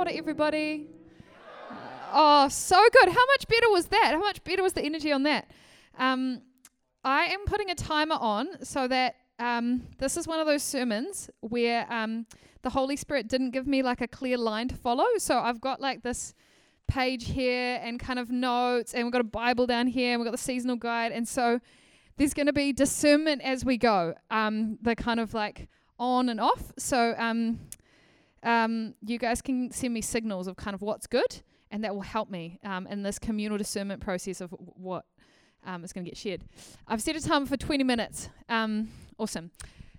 kia ora, everybody. Oh, so good. How much better was that? How much better was the energy on that? Um, I am putting a timer on so that um, this is one of those sermons where um, the Holy Spirit didn't give me like a clear line to follow. So I've got like this page here and kind of notes, and we've got a Bible down here, and we've got the seasonal guide. And so there's going to be discernment as we go, um, the kind of like on and off. So um, um, you guys can send me signals of kind of what's good and that will help me um, in this communal discernment process of w- what um, is going to get shared. I've set a timer for 20 minutes. Um, awesome.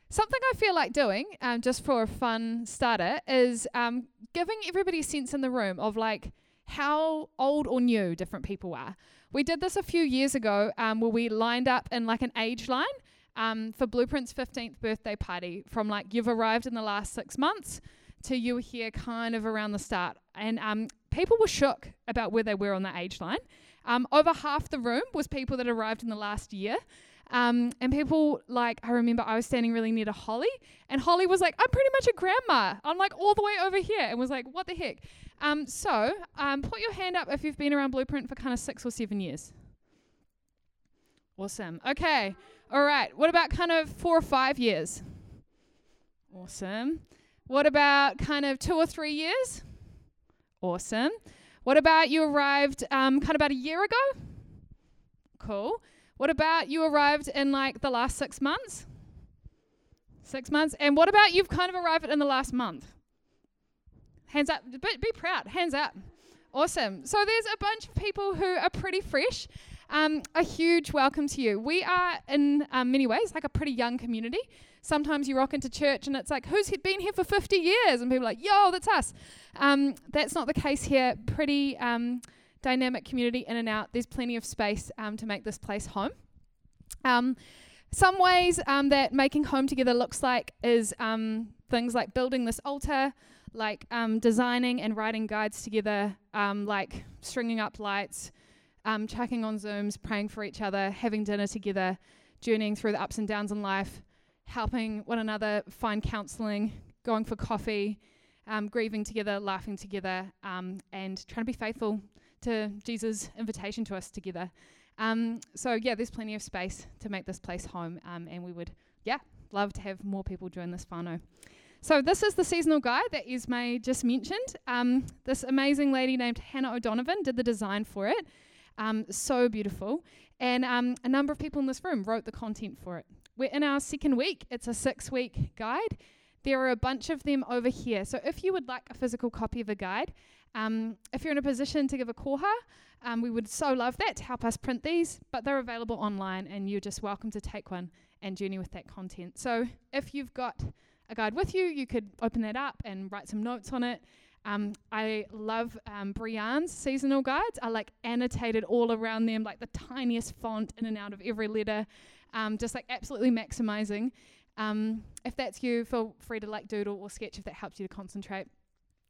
Something I feel like doing, um, just for a fun starter, is um, giving everybody a sense in the room of like how old or new different people are. We did this a few years ago where we lined up in like an age line um, for Blueprint's 15th birthday party from like you've arrived in the last six months to you were here kind of around the start. And um, people were shook about where they were on the age line. Um, over half the room was people that arrived in the last year. Um, and people like I remember I was standing really near to Holly, and Holly was like, "I'm pretty much a grandma. I'm like all the way over here," and was like, "What the heck?" Um, so um, put your hand up if you've been around Blueprint for kind of six or seven years. Awesome. Okay. All right. What about kind of four or five years? Awesome. What about kind of two or three years? Awesome. What about you arrived um, kind of about a year ago? Cool. What about you arrived in like the last six months? Six months. And what about you've kind of arrived in the last month? Hands up. Be, be proud. Hands up. Awesome. So there's a bunch of people who are pretty fresh. Um, a huge welcome to you. We are, in um, many ways, like a pretty young community. Sometimes you rock into church and it's like, who's been here for 50 years? And people are like, yo, that's us. Um, that's not the case here. Pretty um, dynamic community in and out. There's plenty of space um, to make this place home. Um, some ways that making home together looks like is things like building this altar, like designing and writing guides together, like stringing up lights um, checking on Zooms, praying for each other, having dinner together, journeying through the ups and downs in life, helping one another find counseling, going for coffee, um, grieving together, laughing together, um, and trying to be faithful to Jesus' invitation to us together. Um, so, yeah, there's plenty of space to make this place home, um, and we would, yeah, love to have more people join this whānau. So this is the seasonal guide that Esme just mentioned. Um, this amazing lady named Hannah O'Donovan did the design for it. Um, so beautiful. And um, a number of people in this room wrote the content for it. We're in our second week, it's a six week guide. There are a bunch of them over here. So if you would like a physical copy of a guide, um, if you're in a position to give a koha, um, we would so love that to help us print these, but they're available online and you're just welcome to take one and journey with that content. So if you've got a guide with you, you could open that up and write some notes on it. Um, I love um, Brianne's seasonal guides. I like annotated all around them, like the tiniest font in and out of every letter, um, just like absolutely maximizing. Um, if that's you, feel free to like doodle or sketch if that helps you to concentrate.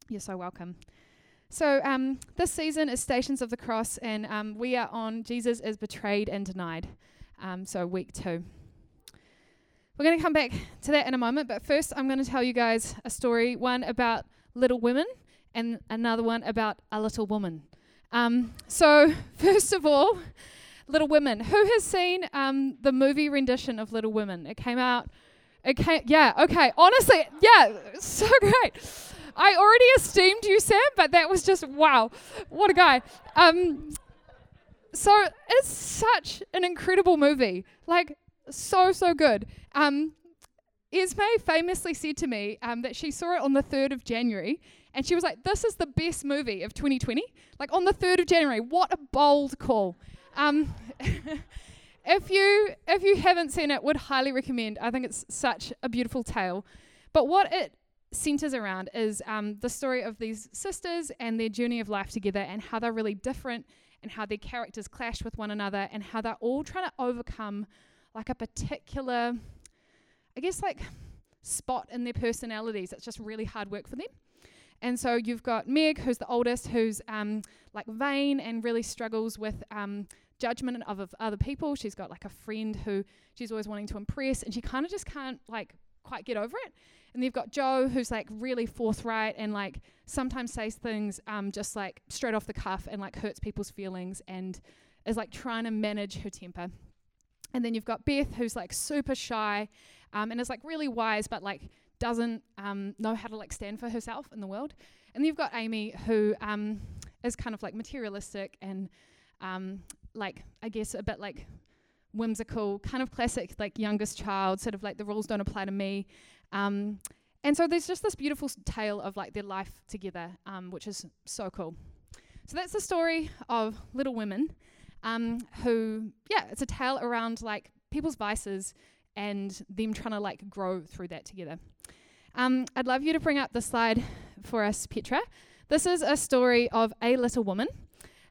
You're so welcome. So um, this season is Stations of the Cross, and um, we are on Jesus is betrayed and denied. so week two. We're going to come back to that in a moment, but first I'm going to tell you guys a story, one about Little Women and another one about a little woman. Um, so, first of all, Little Women. Who has seen um, the movie rendition of Little Women? It came out. It came. Yeah. Okay. Honestly, yeah. So great. I already esteemed you, Sam, but that was just wow. What a guy. Um, so it's such an incredible movie. Like so so good. Um, Esme famously said to me um, that she saw it on the 3rd of January and she was like, This is the best movie of 2020. Like on the 3rd of January. What a bold call. Um, if you if you haven't seen it, would highly recommend. I think it's such a beautiful tale. But what it centers around is um, the story of these sisters and their journey of life together and how they're really different and how their characters clash with one another and how they're all trying to overcome like a particular I guess, like spot in their personalities. that's just really hard work for them. And so you've got Meg, who's the oldest, who's um, like vain and really struggles with um, judgment of, of other people. She's got like a friend who she's always wanting to impress, and she kind of just can't like quite get over it. And you've got Jo, who's like really forthright and like sometimes says things um, just like straight off the cuff and like hurts people's feelings and is like trying to manage her temper. And then you've got Beth, who's like super shy um, and is like really wise, but like doesn't um, know how to like stand for herself in the world. And then you've got Amy, who um, is kind of like materialistic and um, like I guess a bit like whimsical, kind of classic like youngest child, sort of like the rules don't apply to me. Um, and so there's just this beautiful tale of like their life together, um, which is so cool. So that's the story of Little Women, um, who, yeah, it's a tale around like people's vices and them trying to like grow through that together. Um, I'd love you to bring up the slide for us, Petra. This is a story of a little woman.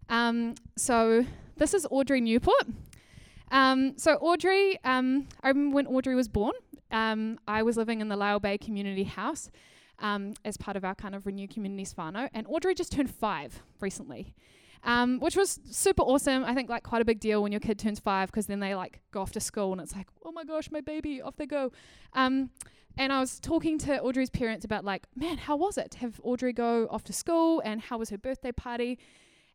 Um, so this is Audrey Newport. Um, so Audrey, um, I remember when Audrey was born, um, I was living in the Lyall Bay Community House um, as part of our kind of Renew Communities whānau, and Audrey just turned five recently. Um, which was super awesome. I think like quite a big deal when your kid turns five because then they like go off to school and it's like, oh my gosh, my baby, off they go. Um, and I was talking to Audrey's parents about like, man, how was it to have Audrey go off to school and how was her birthday party?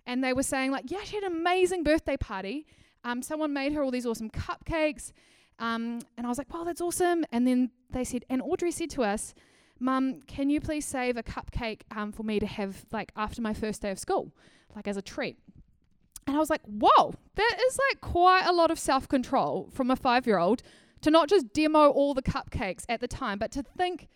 And they were saying like, yeah, she had an amazing birthday party. Um, someone made her all these awesome cupcakes um, and I was like, wow, that's awesome. And then they said, and Audrey said to us, Mum, can you please save a cupcake um, for me to have like after my first day of school, like as a treat? And I was like, whoa, that is like quite a lot of self control from a five year old to not just demo all the cupcakes at the time, but to think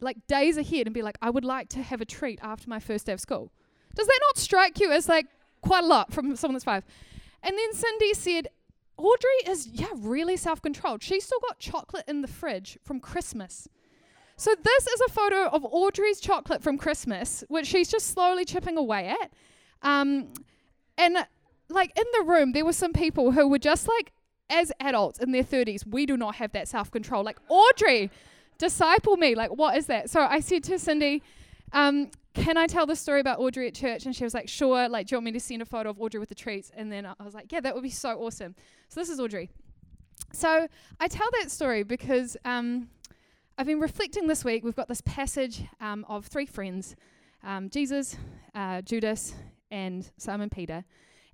like days ahead and be like, I would like to have a treat after my first day of school. Does that not strike you as like quite a lot from someone that's five? And then Cindy said, Audrey is, yeah, really self controlled. She's still got chocolate in the fridge from Christmas. So, this is a photo of Audrey's chocolate from Christmas, which she's just slowly chipping away at. Um, and, like, in the room, there were some people who were just like, as adults in their 30s, we do not have that self control. Like, Audrey, disciple me. Like, what is that? So, I said to Cindy, um, can I tell the story about Audrey at church? And she was like, sure. Like, do you want me to send a photo of Audrey with the treats? And then I was like, yeah, that would be so awesome. So this is Audrey. So I tell that story because um, I've been reflecting this week. We've got this passage um, of three friends um, Jesus, uh, Judas, and Simon Peter,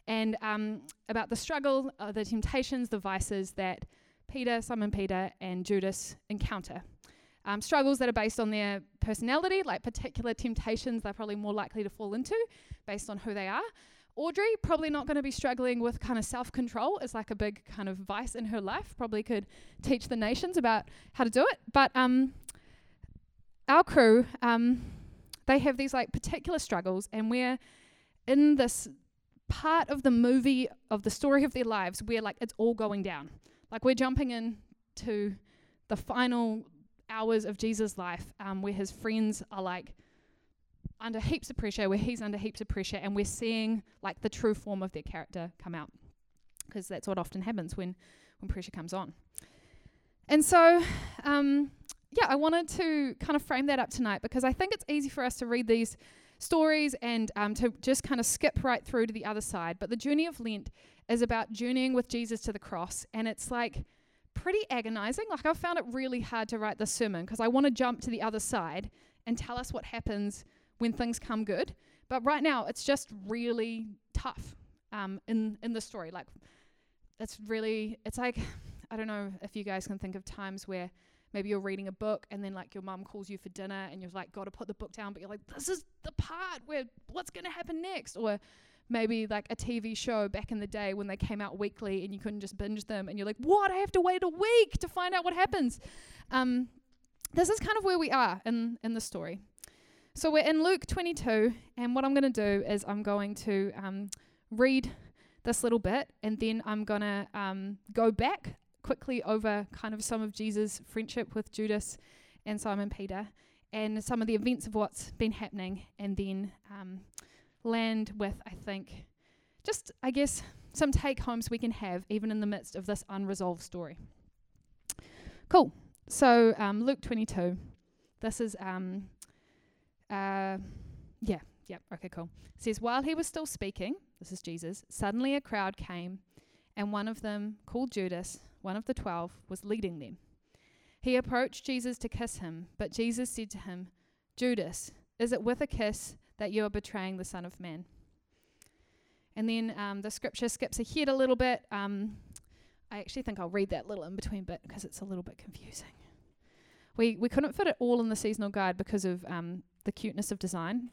and um, about the struggle, uh, the temptations, the vices that Peter, Simon Peter, and Judas encounter um, struggles that are based on their personality, like particular temptations they're probably more likely to fall into based on who they are. Audrey, probably not going to be struggling with kind of self control. It's like a big kind of vice in her life. Probably could teach the nations about how to do it. But um, our crew, um, they have these like particular struggles, and we're in this part of the movie of the story of their lives where like it's all going down. Like we're jumping in to the final hours of Jesus' life um, where his friends are like under heaps of pressure, where he's under heaps of pressure, and we're seeing like the true form of their character come out because that's what often happens when when pressure comes on. And so, um, yeah, I wanted to kind of frame that up tonight because I think it's easy for us to read these stories and um, to just kind of skip right through to the other side. But the journey of Lent is about journeying with Jesus to the cross, and it's like pretty agonizing. Like, I found it really hard to write this sermon because I want to jump to the other side and tell us what happens when things come good. But right now, it's just really tough um, in in the story. Like, it's really, it's like, I don't know if you guys can think of times where maybe you're reading a book and then like your mum calls you for dinner and you're like, got to put the book down, but you're like, this is the part where what's going to happen next, or maybe like a TV show back in the day when they came out weekly and you couldn't just binge them and you're like, what? I have to wait a week to find out what happens. Um, this is kind of where we are in, in the story. So we're in Luke 22, and what I'm going to do is I'm going to um, read this little bit, and then I'm going to um, go back quickly over kind of some of Jesus' friendship with Judas and Simon Peter, and some of the events of what's been happening, and then um, land with, I think, just, I guess, some take homes we can have even in the midst of this unresolved story. Cool. So, um, Luke 22. This is, um, uh, yeah, yeah, okay, cool. Says, While he was still speaking, this is Jesus, suddenly a crowd came, and one of them, called Judas, one of the twelve, was leading them. He approached Jesus to kiss him, but Jesus said to him, Judas, is it with a kiss that you are betraying the Son of Man? And then um, the scripture skips ahead a little bit. Um, I actually think I'll read that little in between bit because it's a little bit confusing. We, we couldn't fit it all in the seasonal guide because of um, the cuteness of design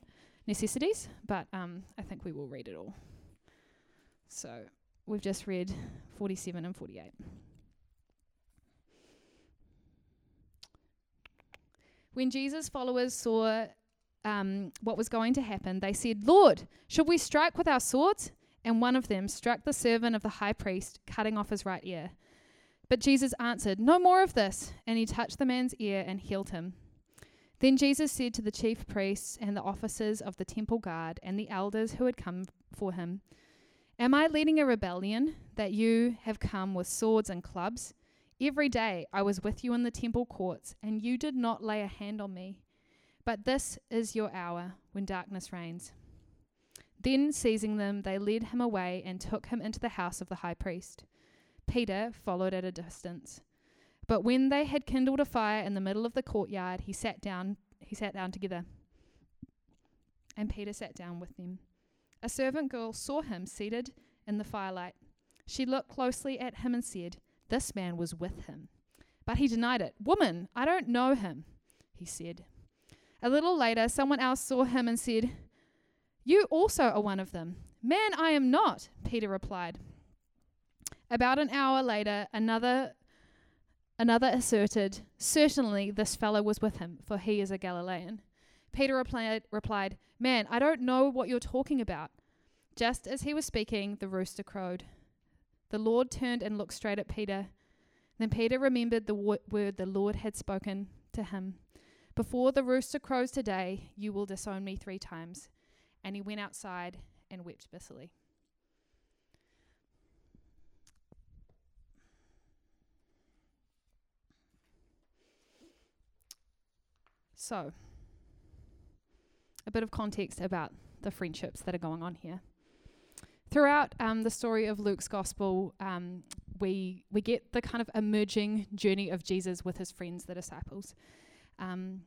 necessities, but um, I think we will read it all. So we've just read 47 and 48. When Jesus' followers saw um, what was going to happen, they said, Lord, should we strike with our swords? And one of them struck the servant of the high priest, cutting off his right ear. But Jesus answered, No more of this. And he touched the man's ear and healed him. Then Jesus said to the chief priests and the officers of the temple guard and the elders who had come for him, Am I leading a rebellion that you have come with swords and clubs? Every day I was with you in the temple courts, and you did not lay a hand on me. But this is your hour when darkness reigns. Then, seizing them, they led him away and took him into the house of the high priest. Peter followed at a distance. But when they had kindled a fire in the middle of the courtyard, he sat down he sat down together. And Peter sat down with them. A servant girl saw him seated in the firelight. She looked closely at him and said, this man was with him. But he denied it. Woman, I don't know him, he said. A little later, someone else saw him and said, You also are one of them. Man, I am not, Peter replied. About an hour later, another another asserted, Certainly this fellow was with him, for he is a Galilean. Peter replied, replied, Man, I don't know what you're talking about. Just as he was speaking, the rooster crowed. The Lord turned and looked straight at Peter. Then Peter remembered the word the Lord had spoken to him Before the rooster crows today, you will disown me three times. And he went outside and wept bitterly. So, a bit of context about the friendships that are going on here. Throughout um, the story of Luke's gospel, um, we we get the kind of emerging journey of Jesus with his friends, the disciples, um,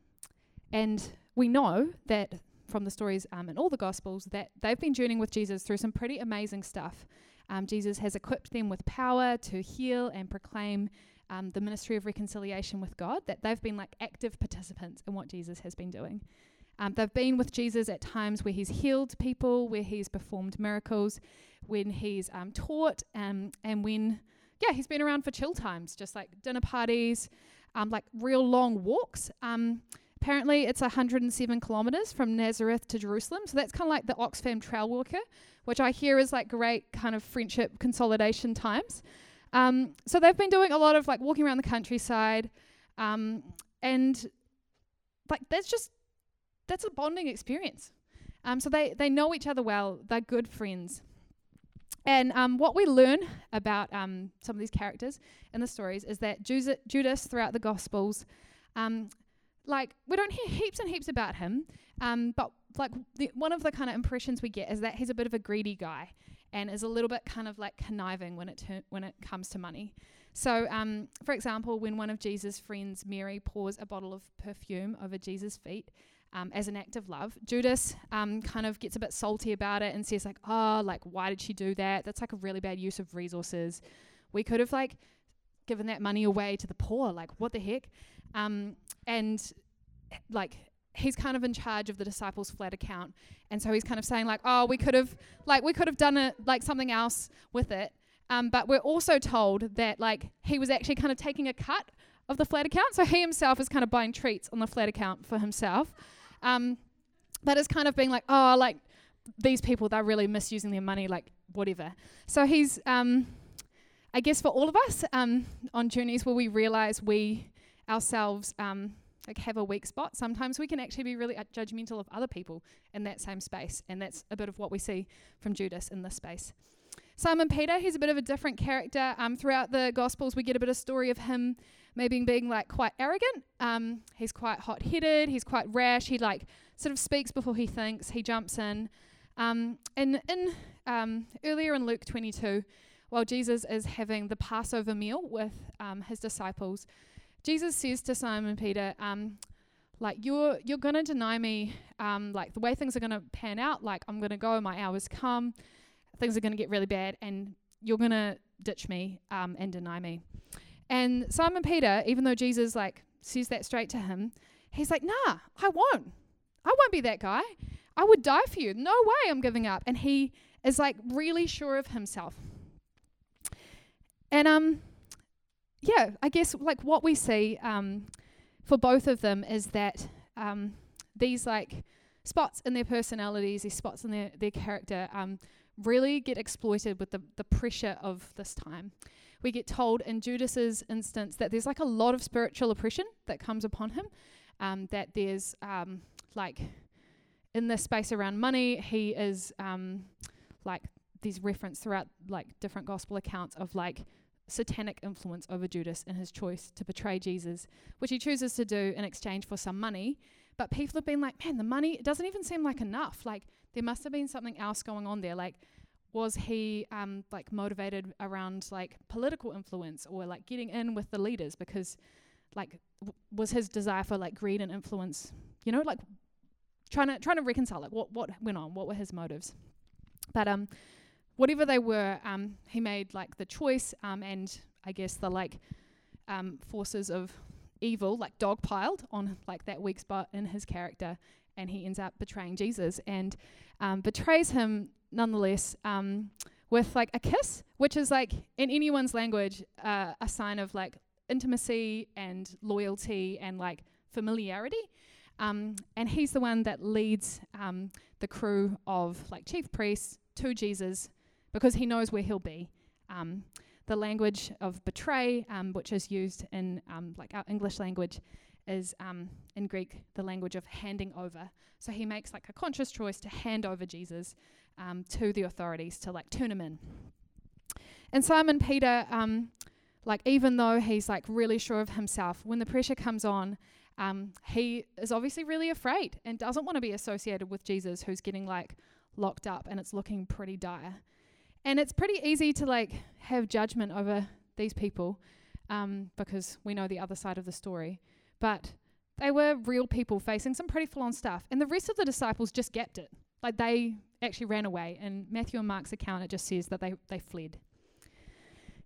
and we know that from the stories um, in all the gospels that they've been journeying with Jesus through some pretty amazing stuff. Um, Jesus has equipped them with power to heal and proclaim um, the ministry of reconciliation with God. That they've been like active participants in what Jesus has been doing. Um, they've been with Jesus at times where he's healed people, where he's performed miracles, when he's um, taught, um, and when, yeah, he's been around for chill times, just like dinner parties, um, like real long walks. Um, apparently, it's 107 kilometers from Nazareth to Jerusalem, so that's kind of like the Oxfam Trail Walker, which I hear is like great kind of friendship consolidation times. Um, so they've been doing a lot of like walking around the countryside, and like that's just that's a bonding experience. Um, so they, they know each other well, they're good friends. And um, what we learn about um, some of these characters in the stories is that Judas, throughout the Gospels, um, like we don't hear heaps and heaps about him, um, but like the, one of the kind of impressions we get is that he's a bit of a greedy guy and is a little bit kind of like conniving when it ter- when it comes to money. So, um, for example, when one of Jesus' friends, Mary, pours a bottle of perfume over Jesus' feet, um, as an act of love. Judas um, kind of gets a bit salty about it and says like, "Oh, like why did she do that? That's like a really bad use of resources. We could have like given that money away to the poor. Like what the heck?" Um, and like he's kind of in charge of the disciples' flat account, and so he's kind of saying like, "Oh, we could have like we could have done it like something else with it." Um, but we're also told that like he was actually kind of taking a cut of the flat account, so he himself is kind of buying treats on the flat account for himself. Um, but it's kind of being like, oh, like these people, they're really misusing their money, like whatever. So he's, um, I guess, for all of us um, on journeys where we realize we ourselves um, like have a weak spot, sometimes we can actually be really uh, judgmental of other people in that same space, and that's a bit of what we see from Judas in this space. Simon Peter, he's a bit of a different character. Um, throughout the Gospels, we get a bit of story of him maybe being like quite arrogant. Um, he's quite hot-headed. He's quite rash. He like sort of speaks before he thinks. He jumps in. Um, and in um, earlier in Luke 22, while Jesus is having the Passover meal with um, his disciples, Jesus says to Simon Peter, um, like you're you're gonna deny me, um, like the way things are gonna pan out, like I'm gonna go, my hours come, things are gonna get really bad, and you're gonna ditch me um, and deny me. And Simon Peter, even though Jesus like says that straight to him, he's like, Nah, I won't. I won't be that guy. I would die for you. No way I'm giving up. And he is like really sure of himself. And um, yeah, I guess like what we see um, for both of them is that um, these like spots in their personalities, these spots in their, their character, um, really get exploited with the, the pressure of this time. We get told in Judas's instance that there's like a lot of spiritual oppression that comes upon him, um, that there's um, like in the space around money, he is um, like these reference throughout like different gospel accounts of like satanic influence over Judas in his choice to betray Jesus, which he chooses to do in exchange for some money. But people have been like, man, the money doesn't even seem like enough. Like there must have been something else going on there. Like was he um, like motivated around like political influence or like getting in with the leaders because like w- was his desire for like greed and influence you know like trying to trying to reconcile like what what went on what were his motives but um whatever they were, um, he made like the choice, um, and I guess the like um, forces of evil like dogpiled on like that weak spot in his character, and he ends up betraying Jesus and um, betrays him nonetheless um, with like a kiss, which is like in anyone's language uh, a sign of like intimacy and loyalty and like familiarity. Um, and he's the one that leads um, the crew of like chief priests to Jesus because he knows where he'll be. Um, the language of betray, um, which is used in um, like our English language, is um, in Greek the language of handing over. So he makes like a conscious choice to hand over Jesus um, to the authorities to like turn him in. And Simon Peter, um, like even though he's like really sure of himself, when the pressure comes on, he is obviously really afraid and doesn't want to be associated with Jesus, who's getting like locked up and it's looking pretty dire. And it's pretty easy to like have judgment over these people um, because we know the other side of the story. But they were real people facing some pretty full on stuff. And the rest of the disciples just gapped it. Like they actually ran away. And Matthew and Mark's account, it just says that they, they fled.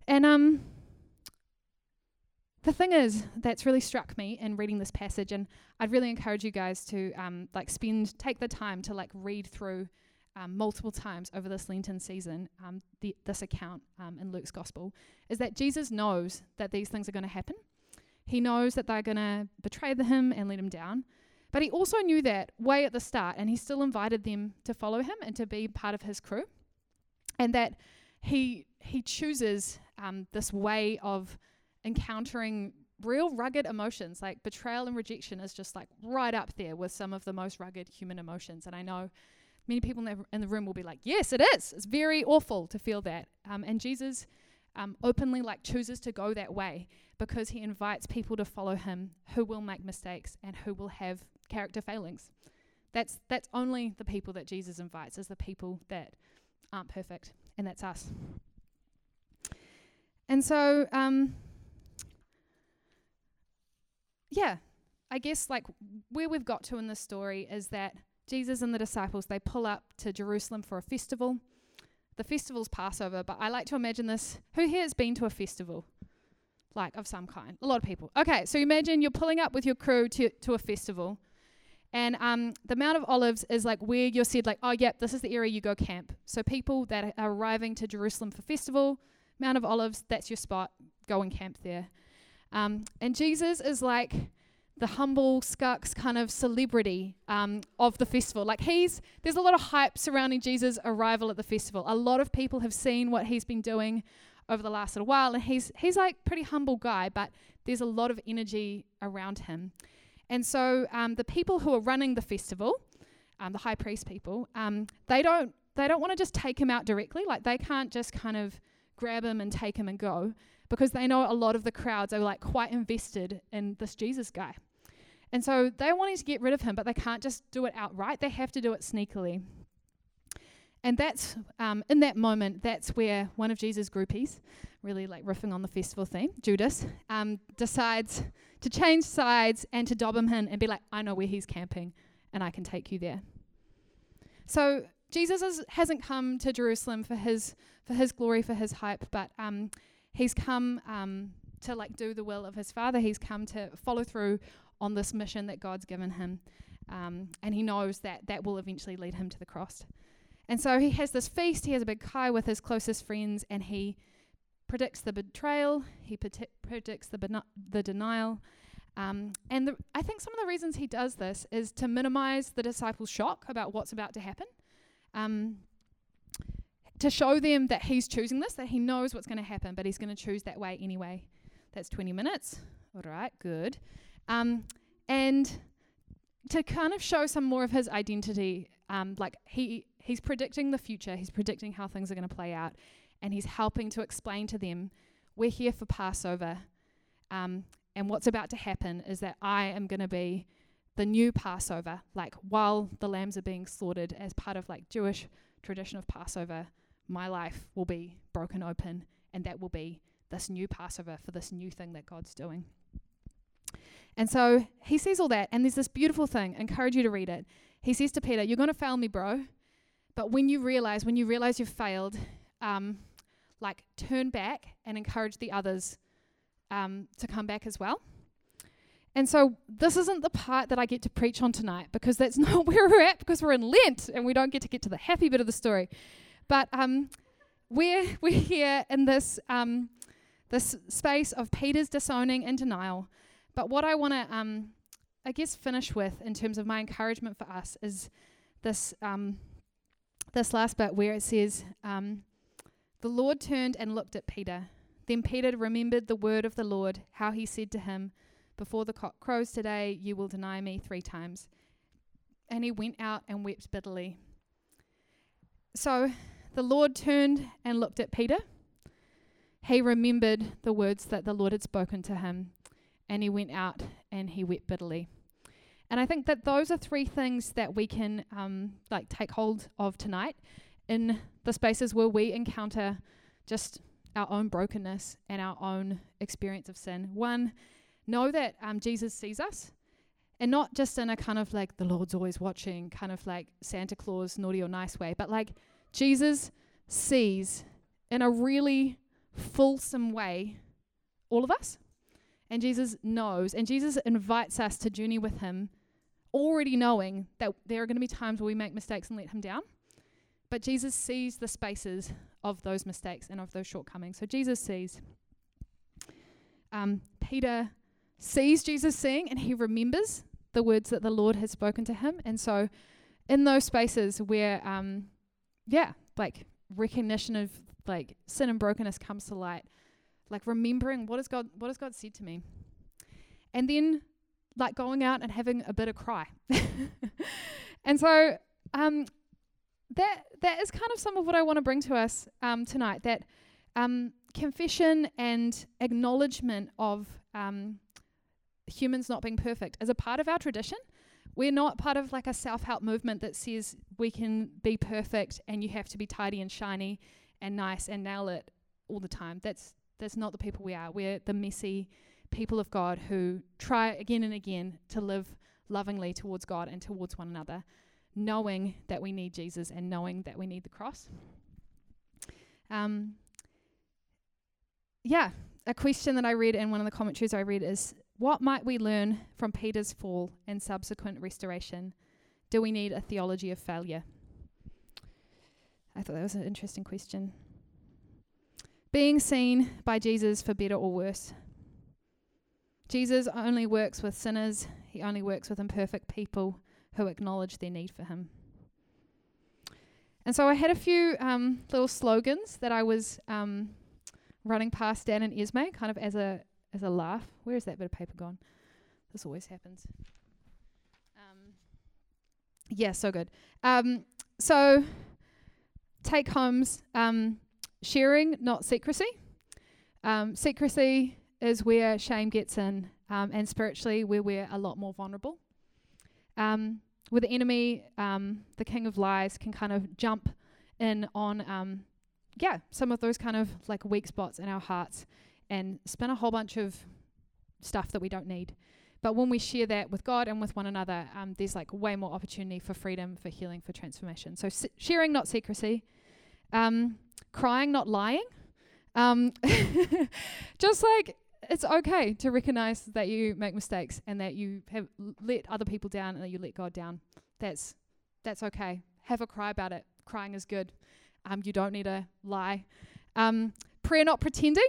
And um, the thing is, that's really struck me in reading this passage, and I'd really encourage you guys to um, like spend, take the time to like read through um, multiple times over this Lenten season, um, the, this account um, in Luke's gospel, is that Jesus knows that these things are going to happen. He knows that they're going to betray him and let him down. But he also knew that way at the start, and he still invited them to follow him and to be part of his crew. And that he he chooses um, this way of encountering real rugged emotions, like betrayal and rejection is just like right up there with some of the most rugged human emotions. And I know many people in the, room will be like, yes, it is. It's very awful to feel that. Um, and Jesus um, openly like chooses to go that way because he invites people to follow him who will make mistakes and who will have character failings. That's that's only the people that Jesus invites is the people that aren't perfect, and that's us. And so, um, yeah, I guess like where we've got to in this story is that Jesus and the disciples, they pull up to Jerusalem for a festival. The festival's Passover, but I like to imagine this. Who here has been to a festival? Like of some kind? A lot of people. Okay, so imagine you're pulling up with your crew to, to a festival. And um, the Mount of Olives is like where you're said, like, oh, yep, this is the area you go camp. So people that are arriving to Jerusalem for festival, Mount of Olives, that's your spot. Go and camp there. Um, and Jesus is like, the humble Skux kind of celebrity um, of the festival. Like he's, there's a lot of hype surrounding Jesus' arrival at the festival. A lot of people have seen what he's been doing over the last little while, and he's he's like pretty humble guy, but there's a lot of energy around him. And so um, the people who are running the festival, um, the high priest people, um, they don't they don't want to just take him out directly. Like they can't just kind of grab him and take him and go because they know a lot of the crowds are like quite invested in this Jesus guy. And so they're wanting to get rid of him, but they can't just do it outright. They have to do it sneakily. And that's um, in that moment, that's where one of Jesus' groupies, really like riffing on the festival theme, Judas, um, decides to change sides and to dob him in and be like, I know where he's camping and I can take you there. So Jesus is, hasn't come to Jerusalem for his for his glory, for his hype, but um, he's come um, to like do the will of his Father. He's come to follow through on this mission that God's given him, um, and he knows that that will eventually lead him to the cross. And so he has this feast. He has a big kai with his closest friends, and he predicts the betrayal. He predicts the the denial. Um, and the, I think some of the reasons he does this is to minimize the disciples' shock about what's about to happen. Um, to show them that he's choosing this, that he knows what's going to happen, but he's going to choose that way anyway. That's 20 minutes. All right, good. Um, and to kind of show some more of his identity, um, like he he's predicting the future, he's predicting how things are going to play out, and he's helping to explain to them, we're here for Passover, um, and what's about to happen is that I am going to be the new Passover, like while the lambs are being slaughtered as part of like Jewish tradition of Passover, my life will be broken open, and that will be this new Passover for this new thing that God's doing. And so he sees all that, and there's this beautiful thing. I encourage you to read it. He says to Peter, You're going to fail me, bro. But when you realize, when you realize you've failed, um, like turn back and encourage the others um, to come back as well. And so this isn't the part that I get to preach on tonight because that's not where we're at because we're in Lent and we don't get to get to the happy bit of the story. But um, we're we're here in this um, this space of Peter's disowning and denial. But what I want to, um, I guess, finish with in terms of my encouragement for us is this um, this last bit where it says, um, "The Lord turned and looked at Peter. Then Peter remembered the word of the Lord, how he said to him." Before the cock crows today, you will deny me three times. And he went out and wept bitterly. So the Lord turned and looked at Peter. He remembered the words that the Lord had spoken to him, and he went out and he wept bitterly. And I think that those are three things that we can um, like take hold of tonight in the spaces where we encounter just our own brokenness and our own experience of sin. One, know that um, Jesus sees us, and not just in a kind of like the Lord's always watching, kind of like Santa Claus, naughty or nice way, but like Jesus sees in a really fulsome way all of us. And Jesus knows, and Jesus invites us to journey with Him, already knowing that there are going to be times where we make mistakes and let Him down. But Jesus sees the spaces of those mistakes and of those shortcomings. So Jesus sees. Um, Peter sees Jesus seeing and he remembers the words that the Lord has spoken to him. And so, in those spaces where, um, yeah, like recognition of like sin and brokenness comes to light, like remembering what has God what has God said to me, and then like going out and having a bit of cry, and so um, that that is kind of some of what I want to bring to us um, tonight. That um, confession and acknowledgement of um, humans not being perfect is a part of our tradition. We're not part of like a self help movement that says we can be perfect and you have to be tidy and shiny and nice and nail it all the time. That's that's not the people we are. We're the messy people of God who try again and again to live lovingly towards God and towards one another, knowing that we need Jesus and knowing that we need the cross. Um, yeah, a question that I read in one of the commentaries I read is what might we learn from Peter's fall and subsequent restoration? Do we need a theology of failure? I thought that was an interesting question. Being seen by Jesus for better or worse. Jesus only works with sinners, he only works with imperfect people who acknowledge their need for him. And so I had a few um, little slogans that I was um, running past Dan and Esme, kind of as a as a laugh. Where is that bit of paper gone? This always happens. Um, yeah, so good. Um, so, take homes um, sharing, not secrecy. Um, secrecy is where shame gets in, um, and spiritually, where we're a lot more vulnerable. Um, with the enemy, um, the king of lies can kind of jump in on um, yeah some of those kind of like weak spots in our hearts and spin a whole bunch of stuff that we don't need. But when we share that with God and with one another, um, there's like way more opportunity for freedom, for healing, for transformation. So sharing, not secrecy. Um, crying, not lying. Um, just like it's okay to recognize that you make mistakes and that you have let other people down and that you let God down. That's that's okay. Have a cry about it. Crying is good. Um, you don't need to lie. Um, prayer, not pretending.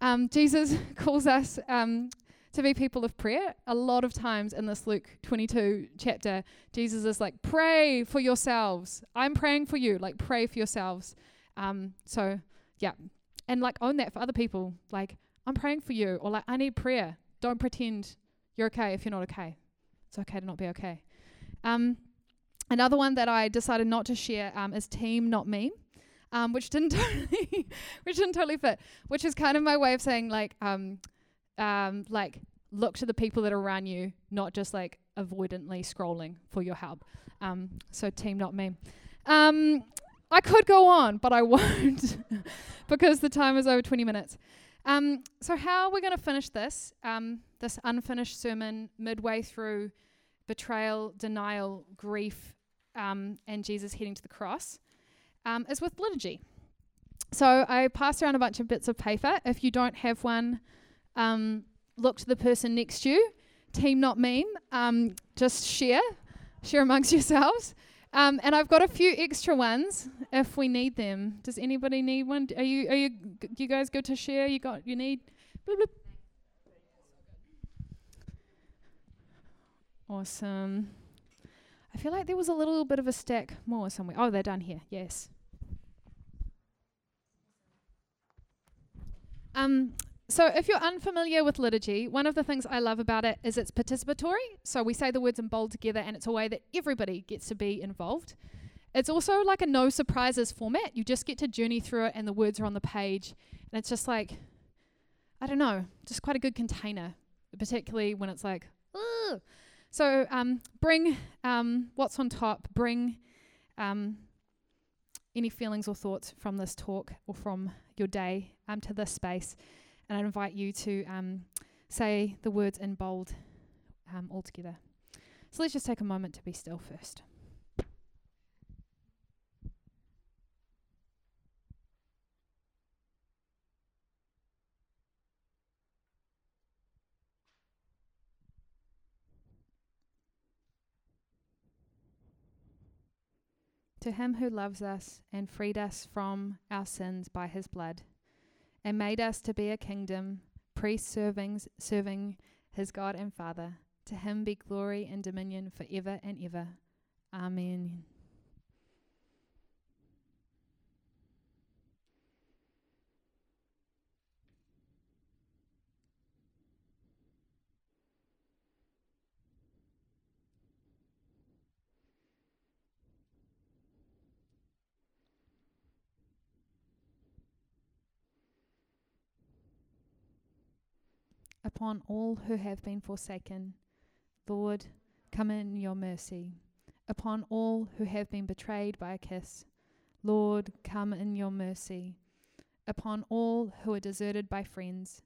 Um, Jesus calls us um, to be people of prayer. A lot of times in this Luke 22 chapter, Jesus is like, pray for yourselves. I'm praying for you. Like, pray for yourselves. Um, so, yeah. And like, own that for other people. Like, I'm praying for you. Or like, I need prayer. Don't pretend you're okay if you're not okay. It's okay to not be okay. Um, another one that I decided not to share um, is team, not me. Um, which didn't totally, which didn't totally fit. Which is kind of my way of saying like, um, um, like look to the people that are around you, not just like avoidantly scrolling for your help. Um, so team, not me. Um, I could go on, but I won't because the time is over 20 minutes. Um, so how we're going to finish this, um, this unfinished sermon midway through betrayal, denial, grief, um, and Jesus heading to the cross, um, is with liturgy. So I passed around a bunch of bits of paper. If you don't have one, um, look to the person next to you. Team, not meme. Um, just share, share amongst yourselves. Um, and I've got a few extra ones if we need them. Does anybody need one? Are you are you g- you guys good to share? You got you need. Bloop, bloop. Awesome. I feel like there was a little bit of a stack more somewhere. Oh, they're done here. Yes. Um, so, if you're unfamiliar with liturgy, one of the things I love about it is it's participatory. So, we say the words in bold together, and it's a way that everybody gets to be involved. It's also like a no surprises format. You just get to journey through it, and the words are on the page. And it's just like, I don't know, just quite a good container, particularly when it's like, Ugh. so um, bring um, what's on top, bring um, any feelings or thoughts from this talk or from your day um, to this space. And I invite you to um, say the words in bold um, all together. So let's just take a moment to be still first. To him who loves us and freed us from our sins by his blood, and made us to be a kingdom, priests serving, serving his God and Father, to him be glory and dominion for ever and ever. Amen. Upon all who have been forsaken, Lord, come in your mercy. Upon all who have been betrayed by a kiss, Lord, come in your mercy. Upon all who are deserted by friends,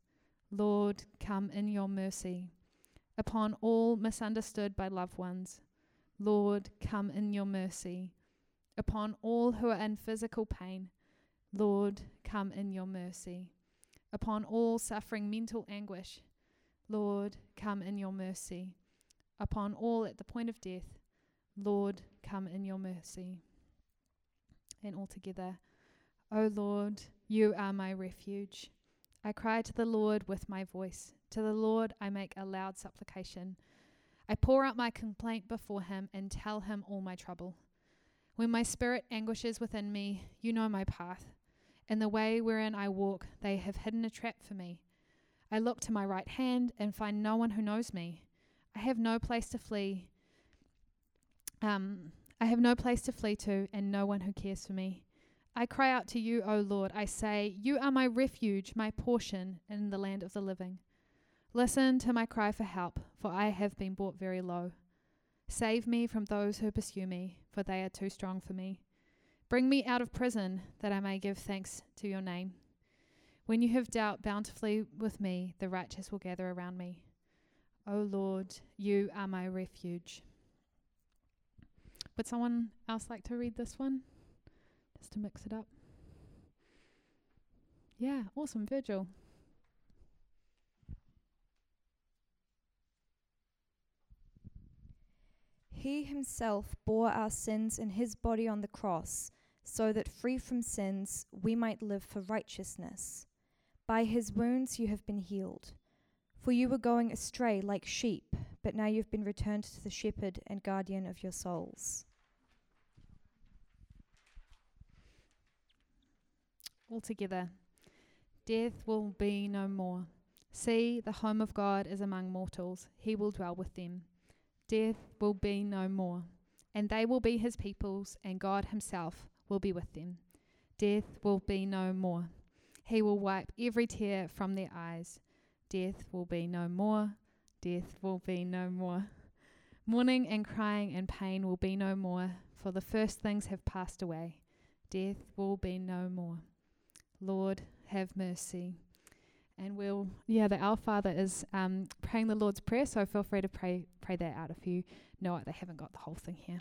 Lord, come in your mercy. Upon all misunderstood by loved ones, Lord, come in your mercy. Upon all who are in physical pain, Lord, come in your mercy. Upon all suffering mental anguish, Lord, come in your mercy. Upon all at the point of death, Lord, come in your mercy. And all together, O Lord, you are my refuge. I cry to the Lord with my voice. To the Lord I make a loud supplication. I pour out my complaint before him and tell him all my trouble. When my spirit anguishes within me, you know my path. In the way wherein I walk, they have hidden a trap for me. I look to my right hand and find no one who knows me. I have no place to flee. Um, I have no place to flee to, and no one who cares for me. I cry out to you, O Lord. I say, You are my refuge, my portion in the land of the living. Listen to my cry for help, for I have been brought very low. Save me from those who pursue me, for they are too strong for me. Bring me out of prison, that I may give thanks to your name. When you have dealt bountifully with me, the righteous will gather around me. O Lord, you are my refuge. Would someone else like to read this one? Just to mix it up. Yeah, awesome. Virgil. He himself bore our sins in his body on the cross, so that free from sins we might live for righteousness. By his wounds you have been healed. For you were going astray like sheep, but now you've been returned to the shepherd and guardian of your souls. Altogether, death will be no more. See, the home of God is among mortals, he will dwell with them. Death will be no more, and they will be his peoples, and God himself will be with them. Death will be no more. He will wipe every tear from their eyes. Death will be no more. Death will be no more. Mourning and crying and pain will be no more, for the first things have passed away. Death will be no more. Lord, have mercy. And we'll, yeah, the Our Father is um, praying the Lord's Prayer, so feel free to pray pray that out if you know it. They haven't got the whole thing here.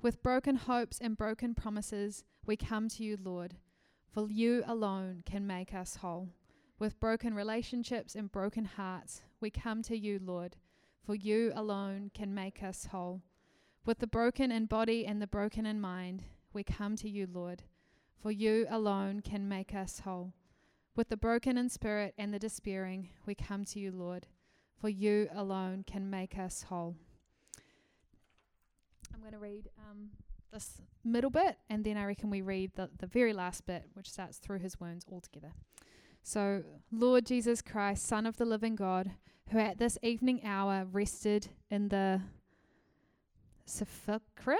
With broken hopes and broken promises, we come to you, Lord for you alone can make us whole. With broken relationships and broken hearts, we come to you, Lord, for you alone can make us whole. With the broken in body and the broken in mind, we come to you, Lord, for you alone can make us whole. With the broken in spirit and the despairing, we come to you, Lord, for you alone can make us whole. I'm going to read um, this middle bit, and then I reckon we read the, the very last bit, which starts through his wounds altogether. So, Lord Jesus Christ, Son of the living God, who at this evening hour rested in the sepulchre,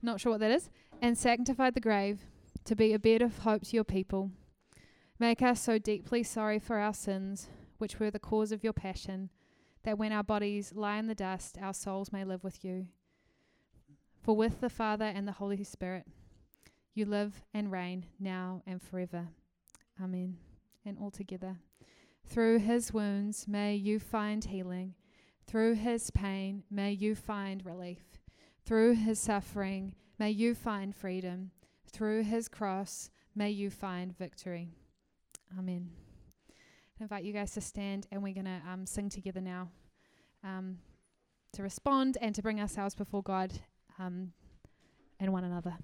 not sure what that is, and sanctified the grave to be a bed of hope to your people. Make us so deeply sorry for our sins, which were the cause of your passion, that when our bodies lie in the dust, our souls may live with you. For with the Father and the Holy Spirit, you live and reign now and forever. Amen. And all together. Through his wounds may you find healing. Through his pain may you find relief. Through his suffering may you find freedom. Through his cross may you find victory. Amen. I invite you guys to stand and we're going to um, sing together now um, to respond and to bring ourselves before God um, and one another.